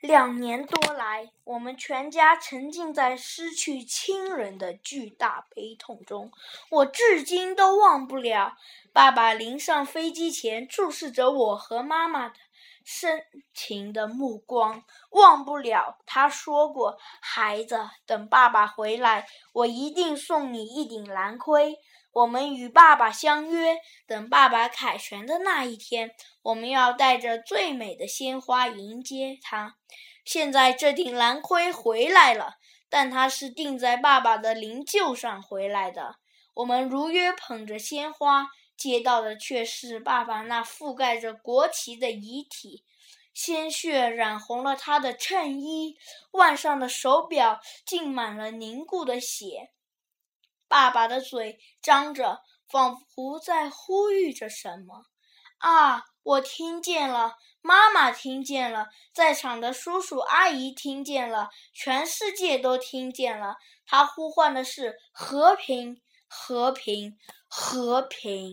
两年多来，我们全家沉浸在失去亲人的巨大悲痛中。我至今都忘不了爸爸临上飞机前注视着我和妈妈的深情的目光，忘不了他说过：“孩子，等爸爸回来，我一定送你一顶蓝盔。”我们与爸爸相约，等爸爸凯旋的那一天，我们要带着最美的鲜花迎接他。现在这顶蓝盔回来了，但它是钉在爸爸的灵柩上回来的。我们如约捧着鲜花，接到的却是爸爸那覆盖着国旗的遗体，鲜血染红了他的衬衣，腕上的手表浸满了凝固的血。爸爸的嘴张着，仿佛在呼吁着什么。啊，我听见了，妈妈听见了，在场的叔叔阿姨听见了，全世界都听见了。他呼唤的是和平，和平，和平。